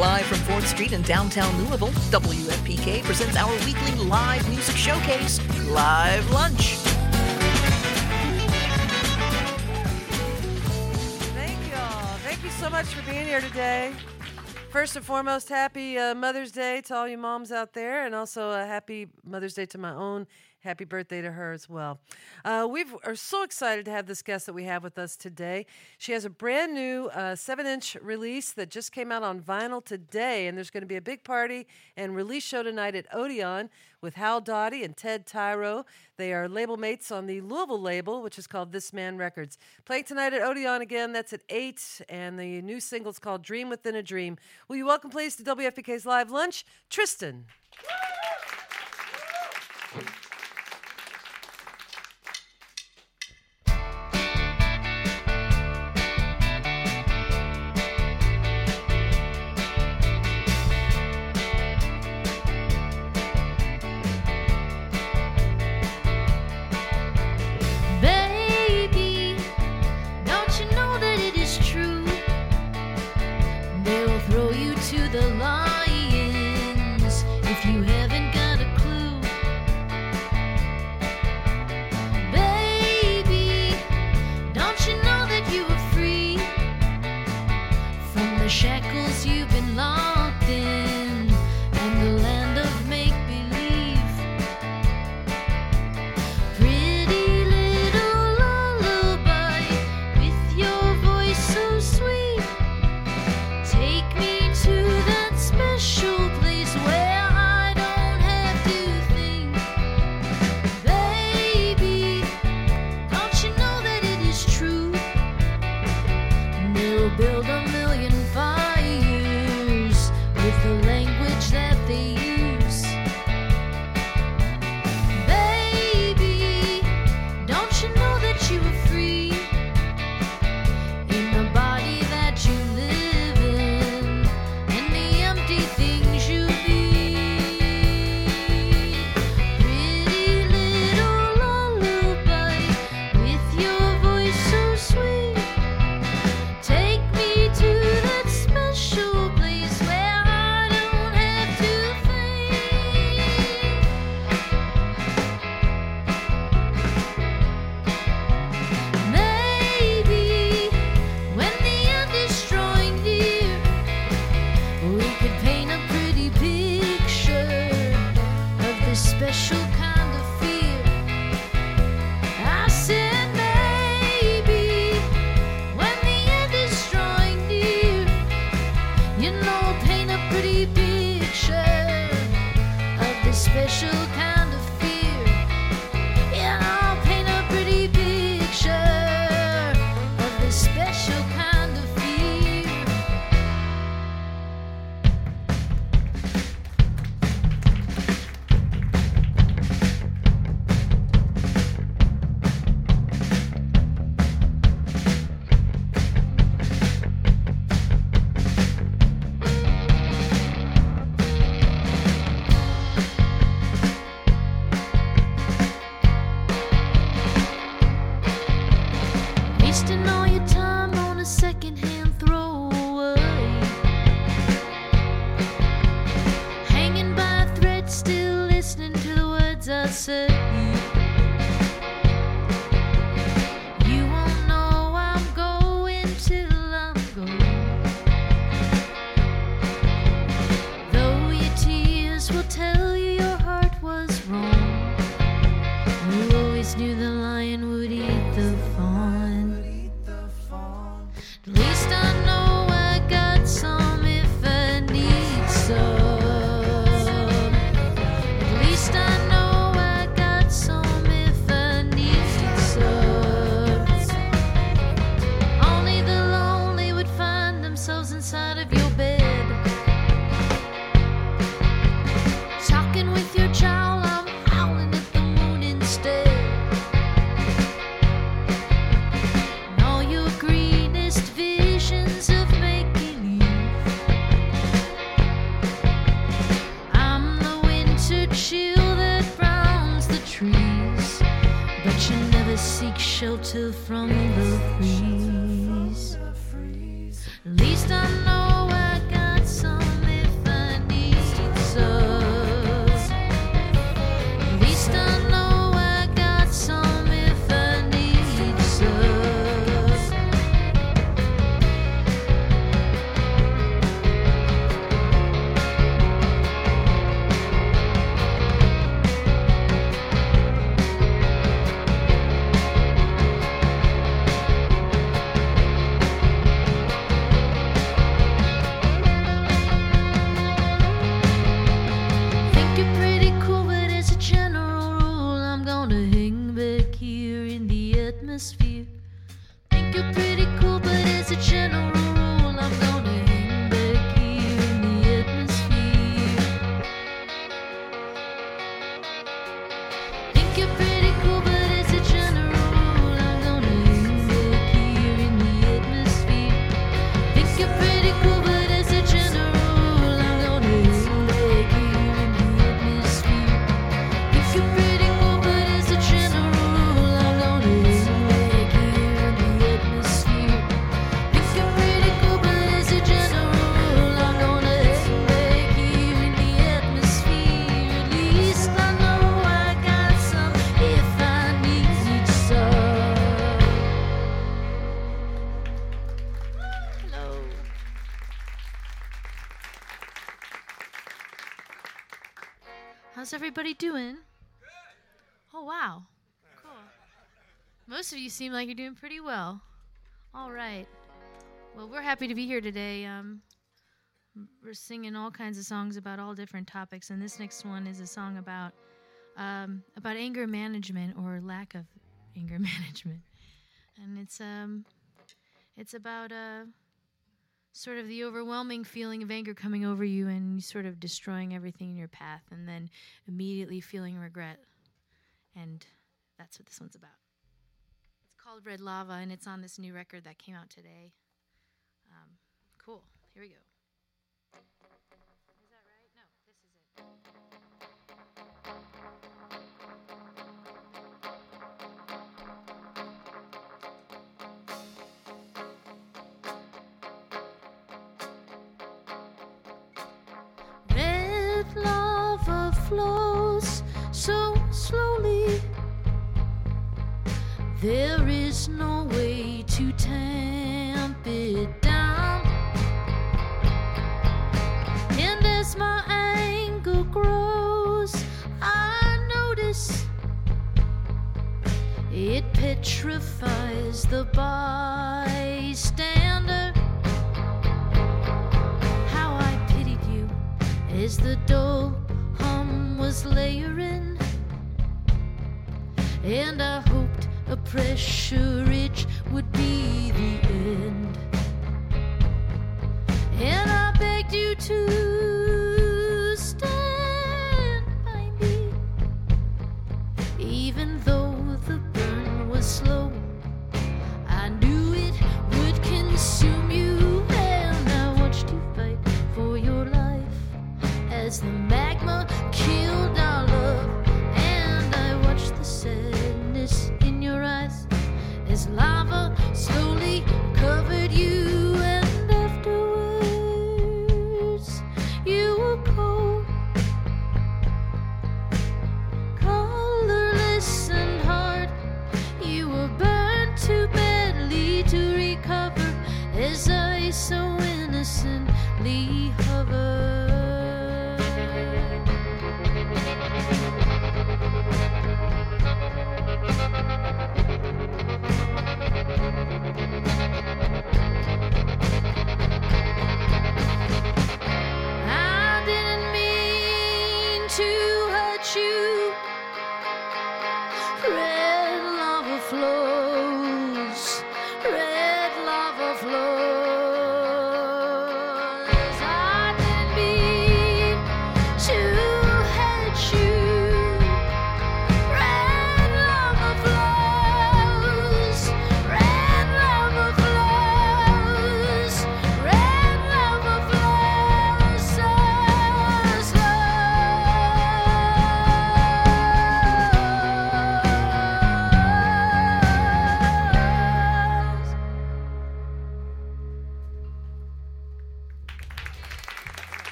Live from 4th Street in downtown Louisville, WFPK presents our weekly live music showcase, Live Lunch. Thank y'all. Thank you so much for being here today. First and foremost, happy uh, Mother's Day to all you moms out there, and also a happy Mother's Day to my own Happy birthday to her as well. Uh, we are so excited to have this guest that we have with us today. She has a brand new uh, seven inch release that just came out on vinyl today, and there's going to be a big party and release show tonight at Odeon with Hal Dottie and Ted Tyro. They are label mates on the Louisville label, which is called This Man Records. Playing tonight at Odeon again, that's at 8, and the new single is called Dream Within a Dream. Will you welcome, please, to WFPK's Live Lunch, Tristen? Most of you seem like you're doing pretty well. All right. Well, we're happy to be here today. Um, we're singing all kinds of songs about all different topics, and this next one is a song about um, about anger management or lack of anger management, and it's um, it's about uh, sort of the overwhelming feeling of anger coming over you and sort of destroying everything in your path, and then immediately feeling regret, and that's what this one's about. Called Red Lava, and it's on this new record that came out today. Um, cool. Here we go. Is that right? No, this is it. Red lava flows so There is no way to tamp it down. And as my anger grows, I notice it petrifies the bystander. How I pitied you as the dull hum was layering. And I hoped a pressure ridge would be the end. And I begged you to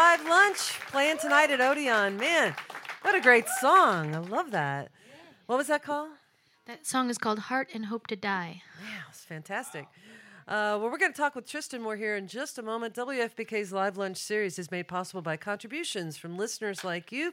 Live Lunch playing tonight at Odeon. Man, what a great song. I love that. What was that called? That song is called Heart and Hope to Die. Yeah, it's fantastic. Uh, well, we're going to talk with Tristen more here in just a moment. WFPK's Live Lunch series is made possible by contributions from listeners like you.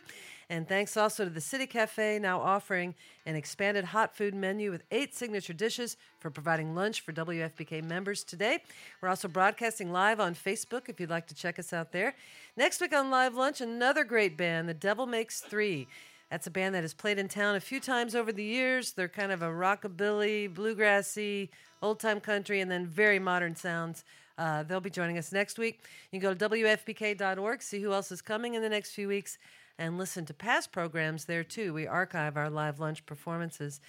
And thanks also to the City Cafe, now offering an expanded hot food menu with eight signature dishes for providing lunch for WFPK members today. We're also broadcasting live on Facebook if you'd like to check us out there. Next week on Live Lunch, another great band, The Devil Makes Three. That's a band that has played in town a few times over the years. They're kind of a rockabilly, bluegrassy, old time country, and then very modern sounds. Uh, they'll be joining us next week. You can go to WFPK.org, see who else is coming in the next few weeks, and listen to past programs there too. We archive our live lunch performances.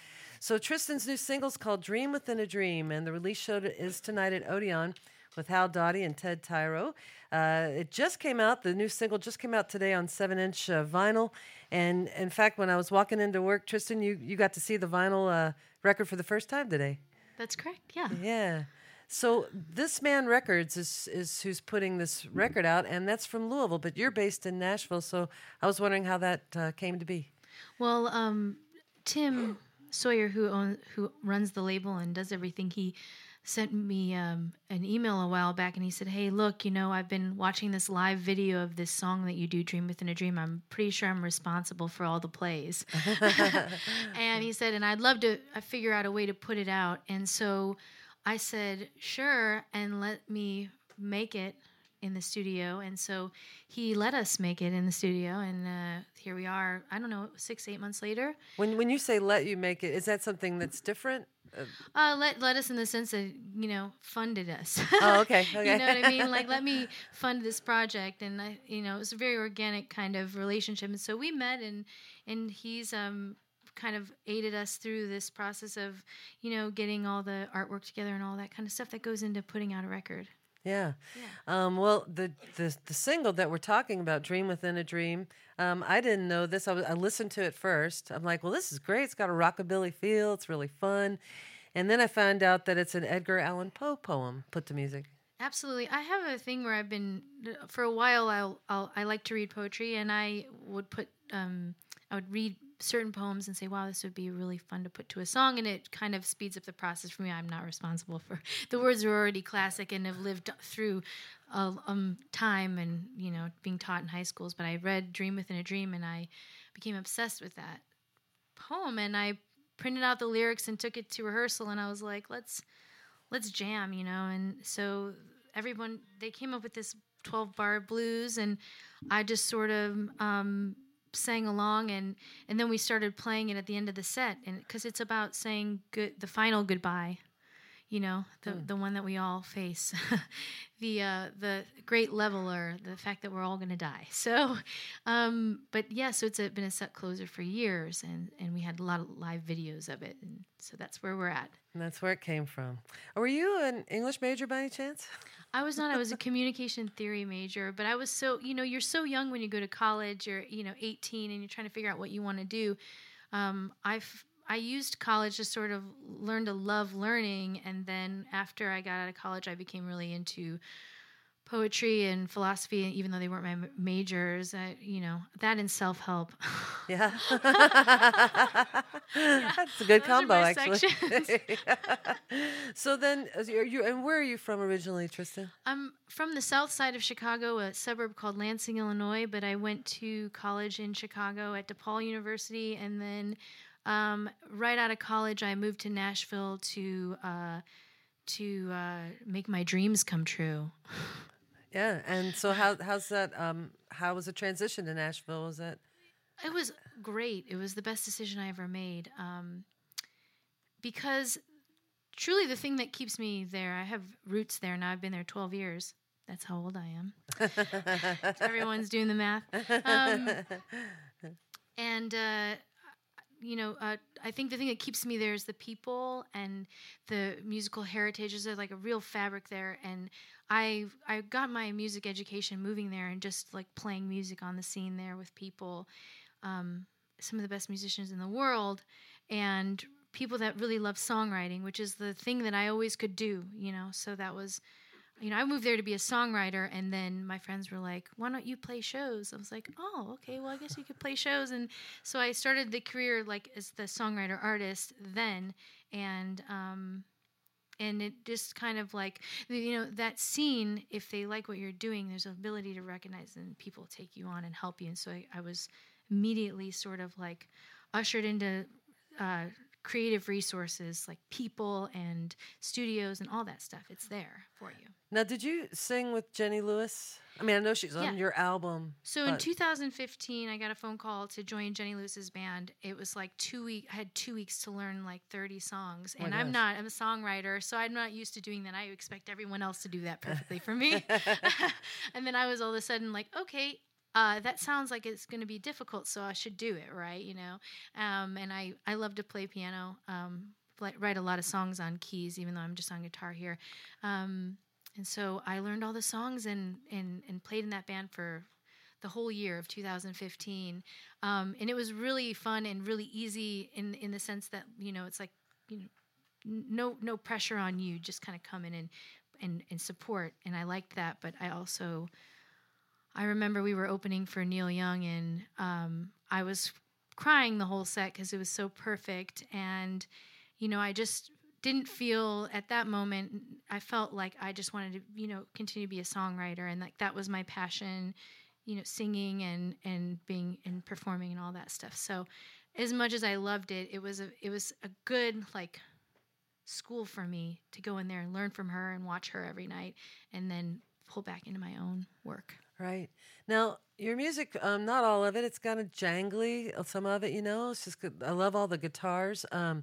So Tristen's new single is called Dream Within a Dream, and the release show is tonight at Odeon with Hal Dottie and Ted Tyro. Uh, it just came out. The new single just came out today on seven-inch uh, vinyl. And in fact, when I was walking into work, Tristen, you, you got to see the vinyl uh, record for the first time today. That's correct. Yeah. Yeah. So this man records is is who's putting this record out, and that's from Louisville. But you're based in Nashville, so I was wondering how that uh, came to be. Well, um, Tim Sawyer, who owns, who runs the label and does everything, he sent me um, an email a while back, and he said, "Hey, look, you know, I've been watching this live video of this song that you do, Dream Within a Dream. I'm pretty sure I'm responsible for all the plays." and he said, "And I'd love to uh, figure out a way to put it out." And so I said, "Sure," and let me make it in the studio. And so he let us make it in the studio, and uh, here we are. I don't know, six, eight months later. When when you say let you make it, is that something that's different? Uh, let let us in the sense that you know funded us. Oh, okay, okay. you know what I mean? Like let me fund this project, and I, you know, it was a very organic kind of relationship. And so we met, and and he's um kind of aided us through this process of you know getting all the artwork together and all that kind of stuff that goes into putting out a record. Yeah. Um, well, the, the the single that we're talking about, "Dream Within a Dream," um, I didn't know this. I, was, I listened to it first. I'm like, well, this is great. It's got a rockabilly feel. It's really fun. And then I found out that it's an Edgar Allan Poe poem put to music. Absolutely. I have a thing where I've been for a while. I'll, I'll I like to read poetry, and I would put um, I would read certain poems and say, "Wow, this would be really fun to put to a song," and it kind of speeds up the process for me. I'm not responsible for the words are already classic and have lived through uh, um, time and you know being taught in high schools. But I read "Dream Within a Dream" and I became obsessed with that poem, and I printed out the lyrics and took it to rehearsal, and I was like, "Let's." let's jam, you know. And so everyone they came up with this 12 bar blues, and I just sort of um, sang along, and and then we started playing it at the end of the set, and because it's about saying good the final goodbye. You know the the one that we all face, the uh, the great leveler, the fact that we're all going to die. So, um, but yeah, so it's a, been a set closer for years, and and we had a lot of live videos of it, and so that's where we're at. And that's where it came from. Were you an English major by any chance? I was not. I was a communication theory major, but I was so you know you're so young when you go to college. You're you know 18 and you're trying to figure out what you want to do. Um, I've I used college to sort of learn to love learning, and then after I got out of college, I became really into poetry and philosophy, even though they weren't my m- majors. I, you know, that and self help. Yeah. That's a good Those are combo, actually. so then, uh, you're, you and where are you from originally, Tristen? I'm from the south side of Chicago, a suburb called Lansing, Illinois, but I went to college in Chicago at DePaul University. And then um, right out of college, I moved to Nashville to. Uh, to uh, make my dreams come true. Yeah, and so how how's that? Um, how was the transition to Nashville? Was that It was great. It was the best decision I ever made. Um, because truly, the thing that keeps me there, I have roots there now. I've been there 12 years. That's how old I am. Everyone's doing the math. Um, and, uh, you know, uh, I think the thing that keeps me there is the people and the musical heritage. There's like a real fabric there, and I I got my music education moving there and just like playing music on the scene there with people, um, some of the best musicians in the world, and people that really love songwriting, which is the thing that I always could do. You know, so that was. You know, I moved there to be a songwriter, and then my friends were like, "Why don't you play shows?" I was like, "Oh, okay. Well, I guess you could play shows." And so I started the career like as the songwriter artist then, and um, and it just kind of like you know that scene if they like what you're doing there's an ability to recognize and people take you on and help you and so i, I was immediately sort of like ushered into uh, creative resources like people and studios and all that stuff it's there for you now? Did you sing with Jenny Lewis? I mean, I know she's on Yeah. your album. So in 2015, I got a phone call to join Jenny Lewis's band. It was like two week. I had two weeks to learn like 30 songs, Oh and I'm not. I'm a songwriter, so I'm not used to doing that. I expect everyone else to do that perfectly for me. and then I was all of a sudden like, okay. Uh, that sounds like it's going to be difficult, so I should do it, right? You know, um, and I I love to play piano, um, write a lot of songs on keys, even though I'm just on guitar here. Um, and so I learned all the songs and and and played in that band for the whole year of 2015 um, and it was really fun and really easy in in the sense that you know it's like you know no no pressure on you just kind of come in and and and support and i liked that but i also i remember we were opening for neil young and um, i was crying the whole set because it was so perfect. And you know i just didn't feel at that moment i felt like i just wanted to you know continue to be a songwriter. And like that was my passion you know singing and and being and performing and all that stuff. So as much as i loved it it was a it was a good like school for me to go in there and learn from her and watch her every night and then pull back into my own work Right. Now, your music, um, not all of it, it's kind of jangly. uh, Some of it, you know, it's just good. I love all the guitars. Um,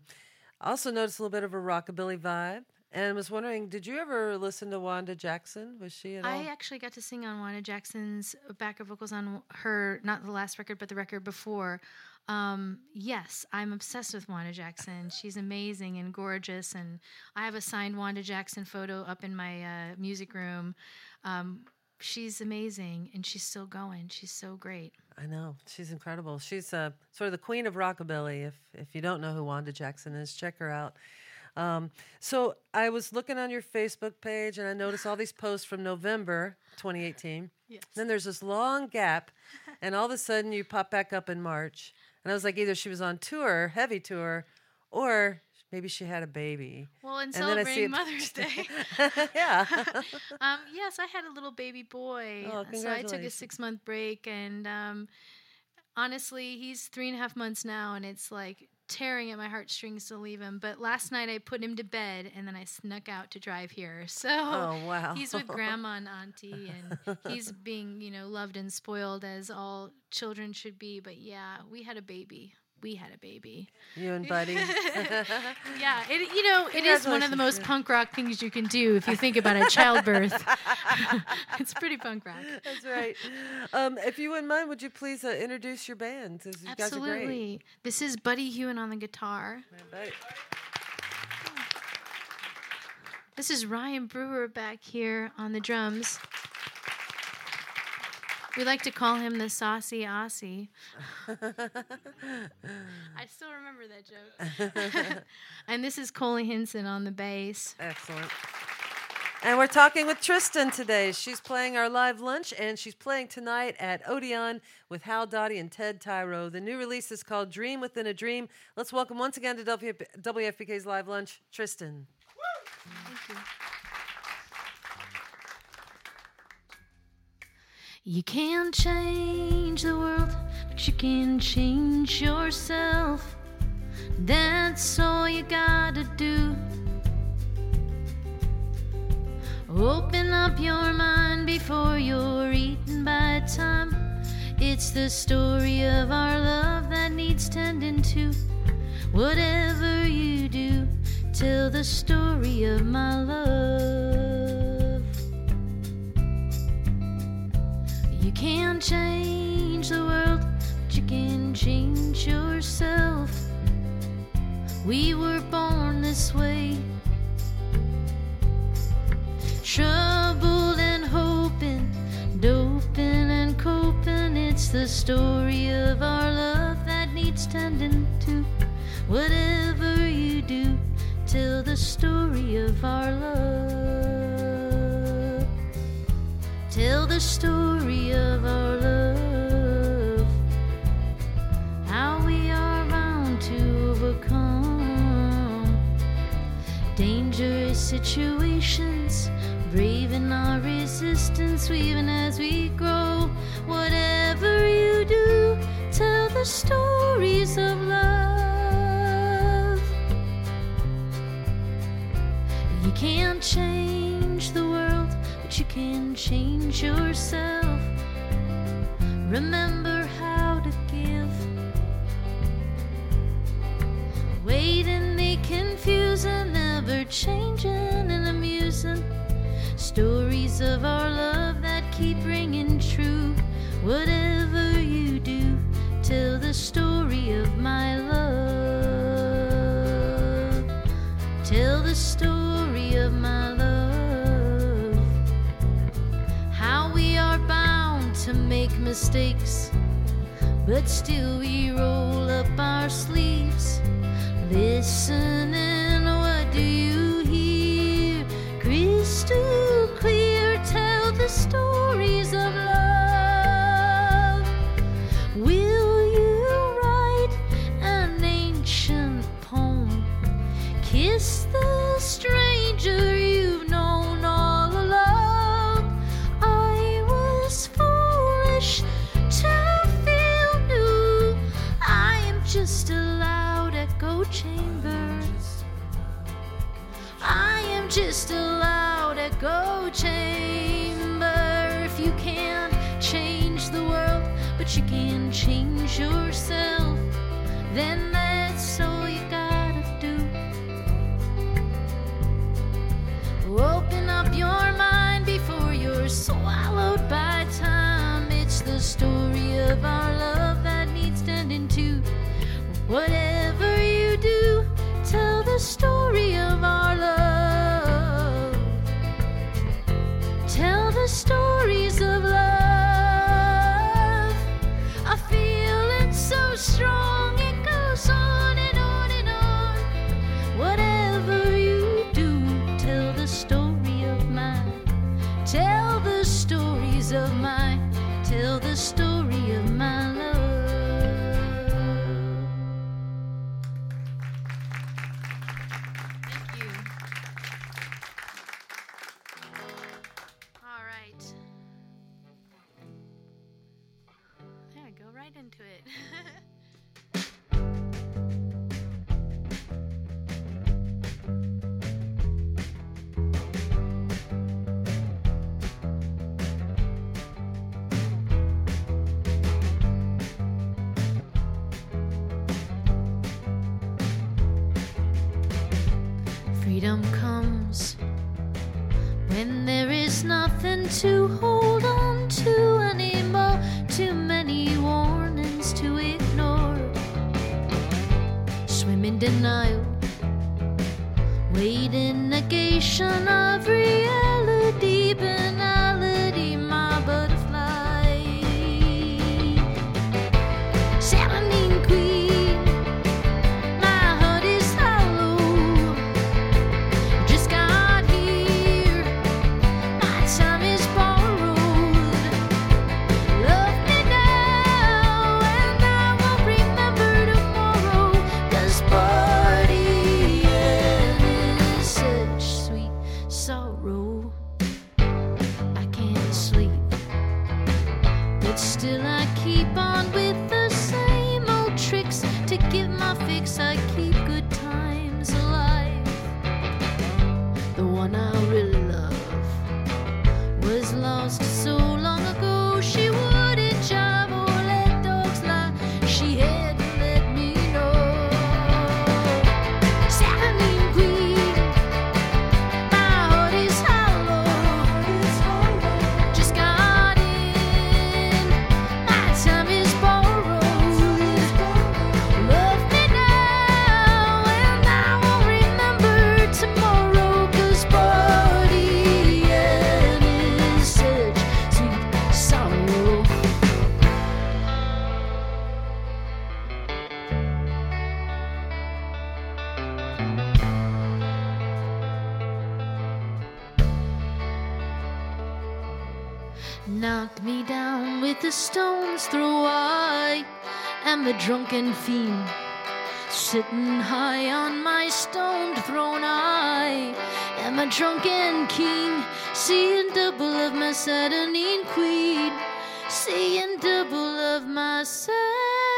I also noticed a little bit of a rockabilly vibe. And was wondering, did you ever listen to Wanda Jackson? Was she at all? I actually got to sing on Wanda Jackson's backup vocals on her, not the last record, but the record before. Um, yes, I'm obsessed with Wanda Jackson. She's amazing and gorgeous, and I have a signed Wanda Jackson photo up in my uh, music room. Um, she's amazing, and she's still going. She's so great. I know she's incredible. She's uh, sort of the queen of rockabilly. If if you don't know who Wanda Jackson is, check her out. Um, so I was looking on your Facebook page and I noticed all these posts from November 2018. Yes. Then there's this long gap, and all of a sudden you pop back up in March. And I was like, either she was on tour, heavy tour, or maybe she had a baby. Well, in And then I see celebrating Mother's Day. yeah. um, yes, I had a little baby boy. Oh, so I took a six month break, and um, honestly, he's three and a half months now, and it's like tearing at my heartstrings to leave him. But last night I put him to bed, and then I snuck out to drive here. So Oh, wow. he's with grandma and auntie, and he's being you know loved and spoiled as all children should be. But yeah, we had a baby. We had a baby. you and Buddy. Yeah, it, you know, it is one of the most punk rock things you can do if you think about a childbirth. it's pretty punk rock. That's right. Um, if you wouldn't mind, would you please uh, introduce your band? you guys are great. Absolutely. This is Buddy Hughen on the guitar. This is Ryan Brewer back here on the drums. We like to call him the Saucy Aussie. I still remember that joke. and this is Coley Hinson on the bass. Excellent. And we're talking with Tristen today. She's playing our live lunch, and she's playing tonight at Odeon with Hal Dottie and Ted Tyro. The new release is called Dream Within a Dream. Let's welcome once again to WFPK's live lunch, Tristen. Thank you. You can't change the world, but you can change yourself. That's all you gotta do. Open up your mind before you're eaten by time. It's the story of our love that needs tending to. Whatever you do, tell the story of my love. Can't change the world, but you can change yourself. We were born this way trouble and hoping, doping and coping. It's the story of our love that needs tending to. Whatever you do, tell the story of our love. Tell the story of our love. How we are bound to overcome dangerous situations braving our resistance, weaving as we grow. Whatever you do, tell the stories of love. You can't change the world, but you can change yourself. Remember how to give. Wait Waiting, the confusing, never changing and amusing. Stories of our love that keep ringing true. Whatever you do, tell the story of my love. Make mistakes, but still we roll up our sleeves. Listening, what do you hear? Crystal clear, tell the stories of can change yourself, then that's all you gotta do. Open up your mind before you're swallowed by time. It's the story of our love that needs tending to. Whatever when there is nothing to hold on to anymore. Too many warnings to ignore. Swim in denial, wait in negation of reality, A drunken fiend, sitting high on my stone throne. I am a drunken king, seeing double of my saturnine queen, seeing double of myself.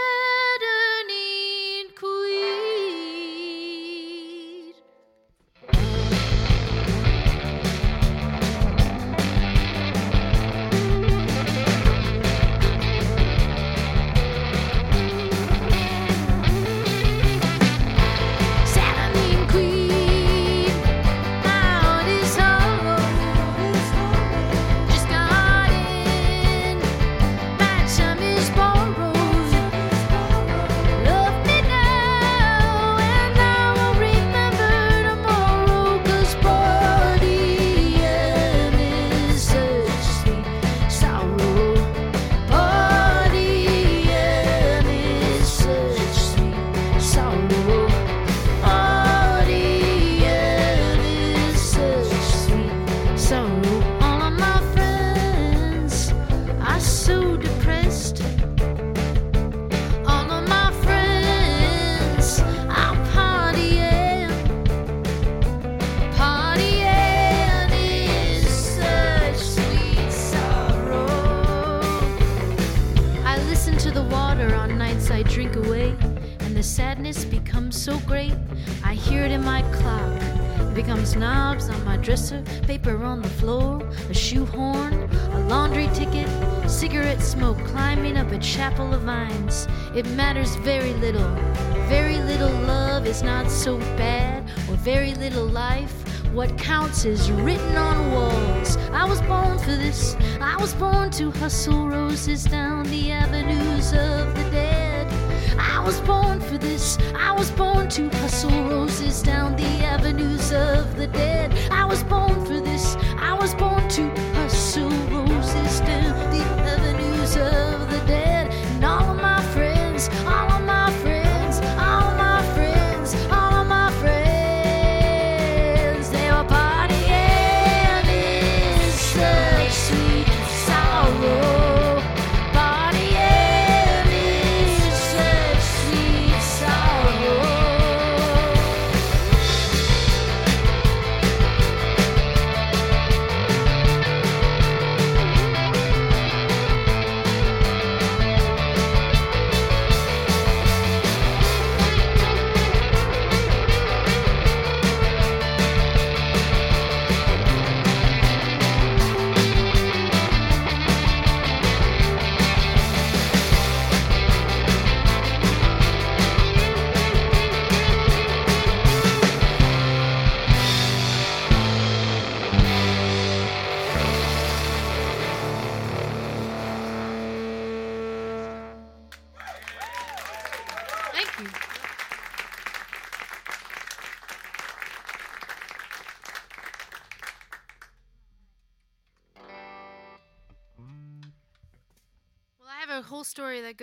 counts is written on walls. I was born for this, I was born to hustle roses down.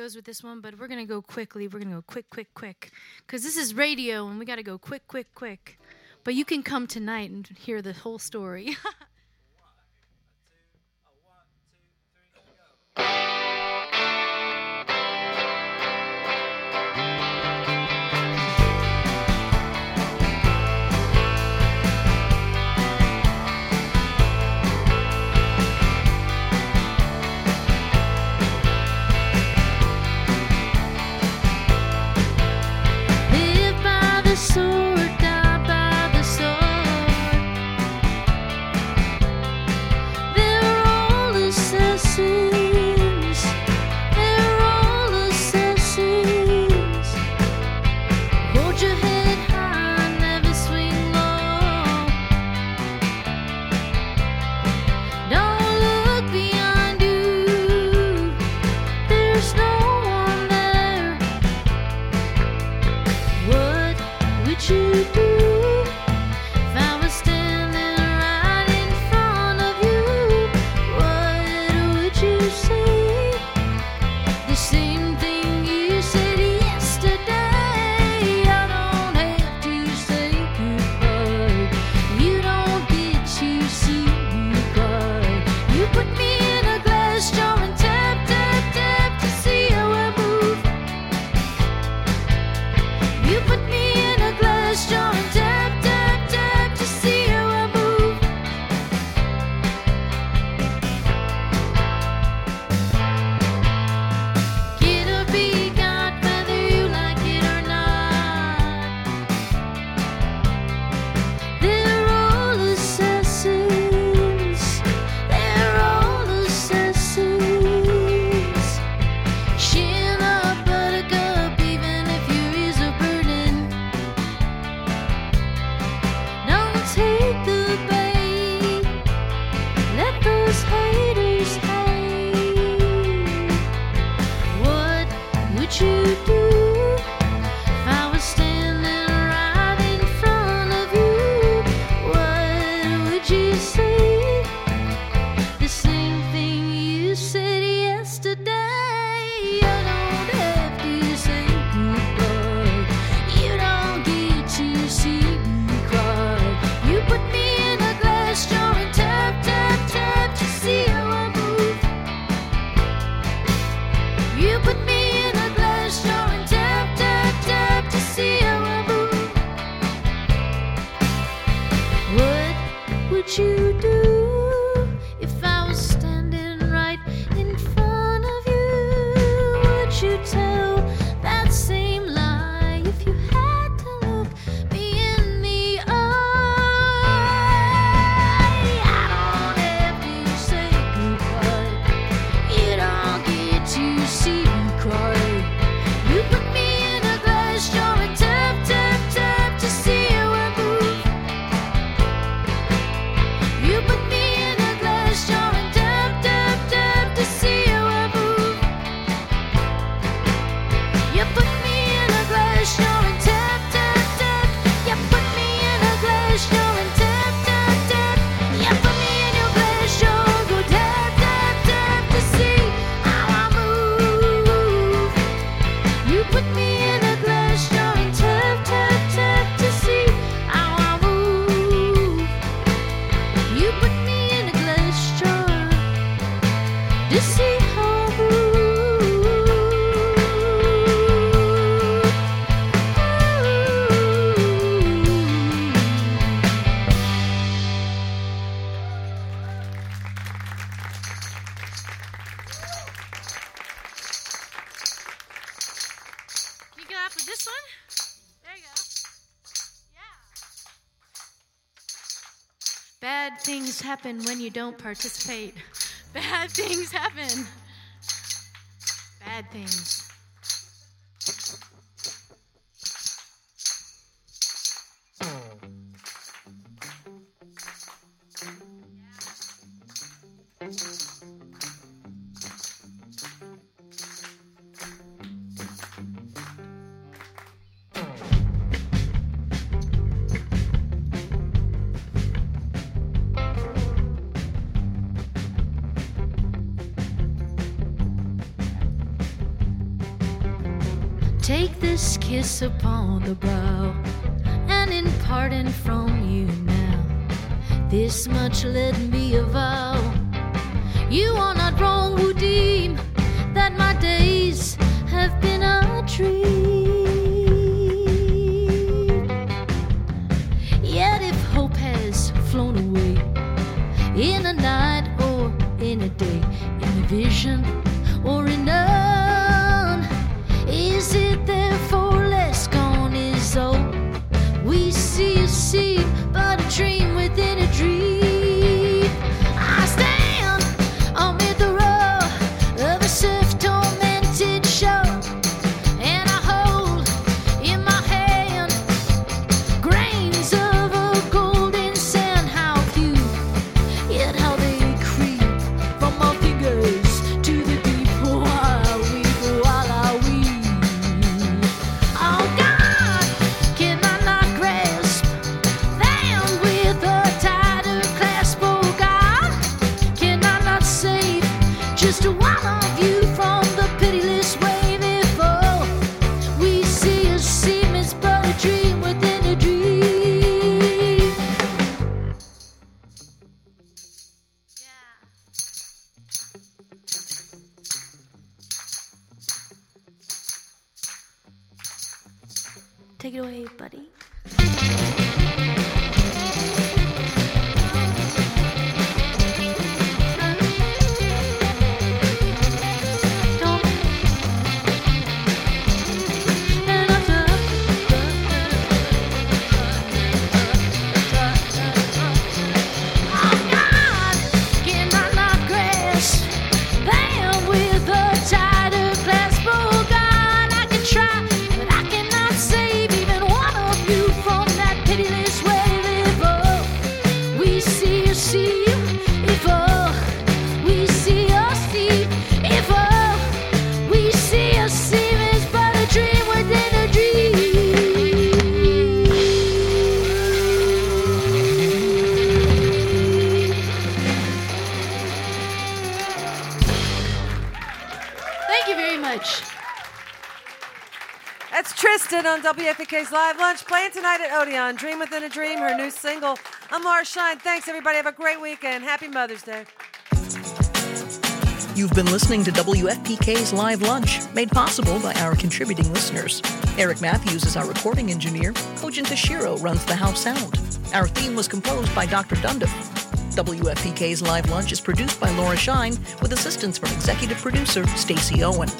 goes with this one, but we're gonna go quickly. We're gonna go quick, quick, quick, because this is radio and we gotta go quick, quick, quick. But you can come tonight and hear the whole story. you do. This one? There you go. Yeah. Bad things happen when you don't participate. Bad things happen. Bad things. Kiss upon the brow, and in parting from you now, this much let me avow. On WFPK's Live Lunch, playing tonight at Odeon. Dream Within a Dream, her new single. I'm Laura Shine. Thanks, everybody. Have a great weekend. Happy Mother's Day. You've been listening to WFPK's Live Lunch, made possible by our contributing listeners. Eric Matthews is our recording engineer. Kojin Tashiro runs the house sound. Our theme was composed by Dr. Dundiff. WFPK's Live Lunch is produced by Laura Shine with assistance from executive producer Stacy Owen.